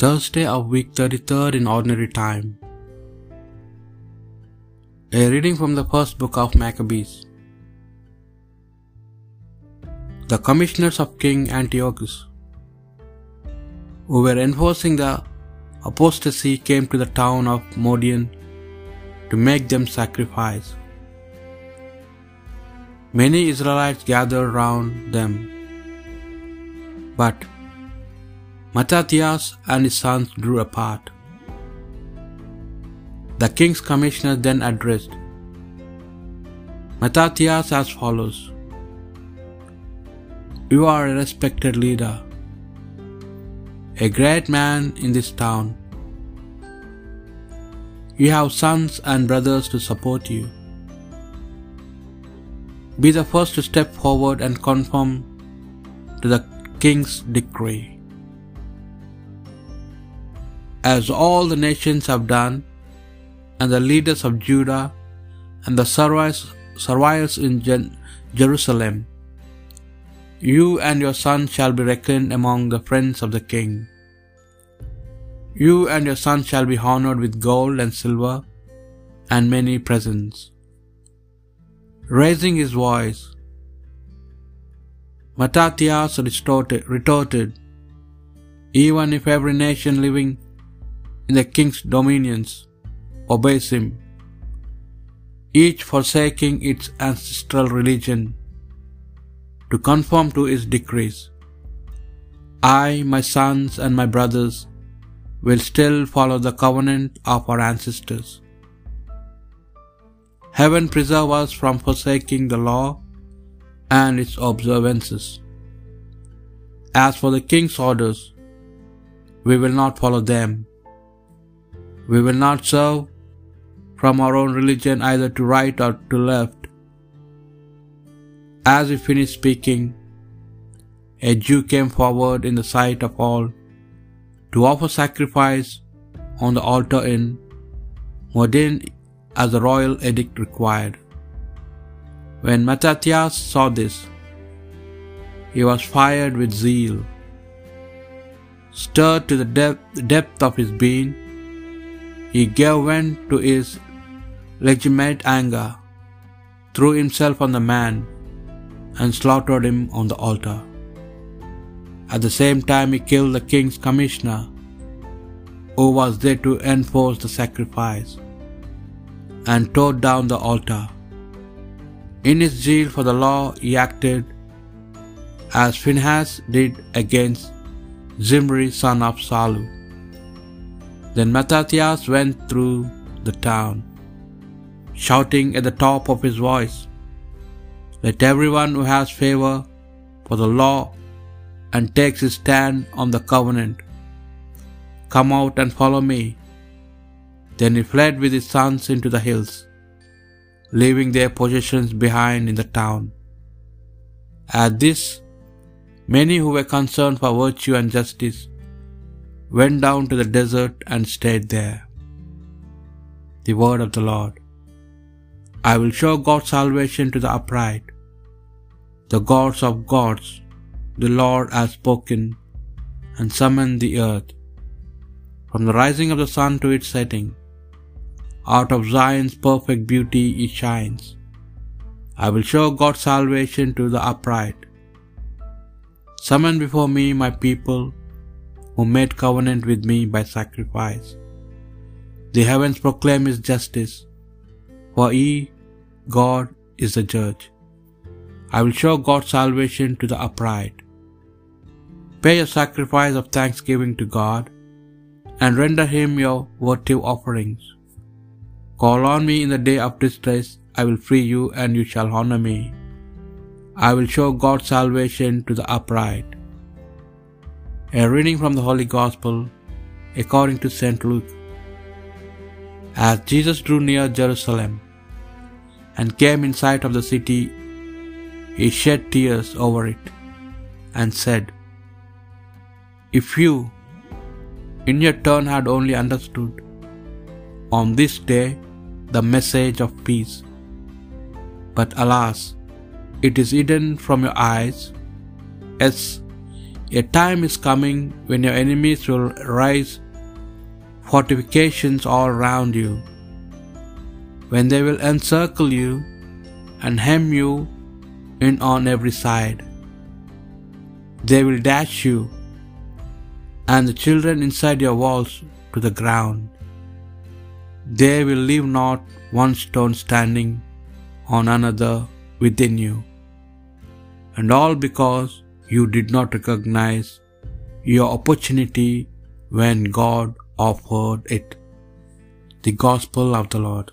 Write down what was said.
Thursday of week 33rd in ordinary time. A reading from the first book of Maccabees. The commissioners of King Antiochus, who were enforcing the apostasy, came to the town of Modein to make them sacrifice. Many Israelites gathered round them, but Mattathias and his sons drew apart. The king's commissioner then addressed Mattathias as follows You are a respected leader, a great man in this town. You have sons and brothers to support you. Be the first to step forward and conform to the king's decree. As all the nations have done, and the leaders of Judah and the survivors in Jerusalem, you and your sons shall be reckoned among the friends of the king. You and your sons shall be honored with gold and silver and many presents. Raising his voice, Mattathias retorted, Even if every nation living in the king's dominions obeys him, each forsaking its ancestral religion to conform to his decrees, I, my sons, and my brothers will still follow the covenant of our ancestors. Heaven preserve us from forsaking the law and its observances. As for the king's orders, we will not follow them. We will not serve from our own religion either to right or to left. As he finished speaking, a Jew came forward in the sight of all to offer sacrifice on the altar in Modein as the royal edict required. When Mattathias saw this, he was fired with zeal. Stirred to the depth, depth of his being, he gave vent to his legitimate anger, threw himself on the man, and slaughtered him on the altar. At the same time, he killed the king's commissioner, who was there to enforce the sacrifice, and tore down the altar. In his zeal for the law, he acted as Phinehas did against Zimri, son of Salu. Then Mattathias went through the town, shouting at the top of his voice, Let everyone who has favor for the law and takes his stand on the covenant come out and follow me. Then he fled with his sons into the hills, leaving their possessions behind in the town. At this, many who were concerned for virtue and justice went down to the desert and stayed there. The word of the Lord. I will show God's salvation to the upright. The gods of gods, the Lord has spoken and summoned the earth. From the rising of the sun to its setting, out of Zion's perfect beauty it shines. I will show God's salvation to the upright. Summon before me my people who made covenant with me by sacrifice. The heavens proclaim his justice, for he, God, is the judge. I will show God's salvation to the upright. Pay a sacrifice of thanksgiving to God, and render him your votive offerings. Call on me in the day of distress, I will free you, and you shall honor me. I will show God's salvation to the upright. A reading from the Holy Gospel according to St. Luke. As Jesus drew near Jerusalem and came in sight of the city, he shed tears over it and said, If you, in your turn, had only understood on this day the message of peace. But alas, it is hidden from your eyes. Yes, A time is coming when your enemies will rise fortifications all round you, when they will encircle you and hem you in on every side. They will dash you and the children inside your walls to the ground. They will leave not one stone standing on another within you. And all because you did not recognize your opportunity when God offered it. The Gospel of the Lord.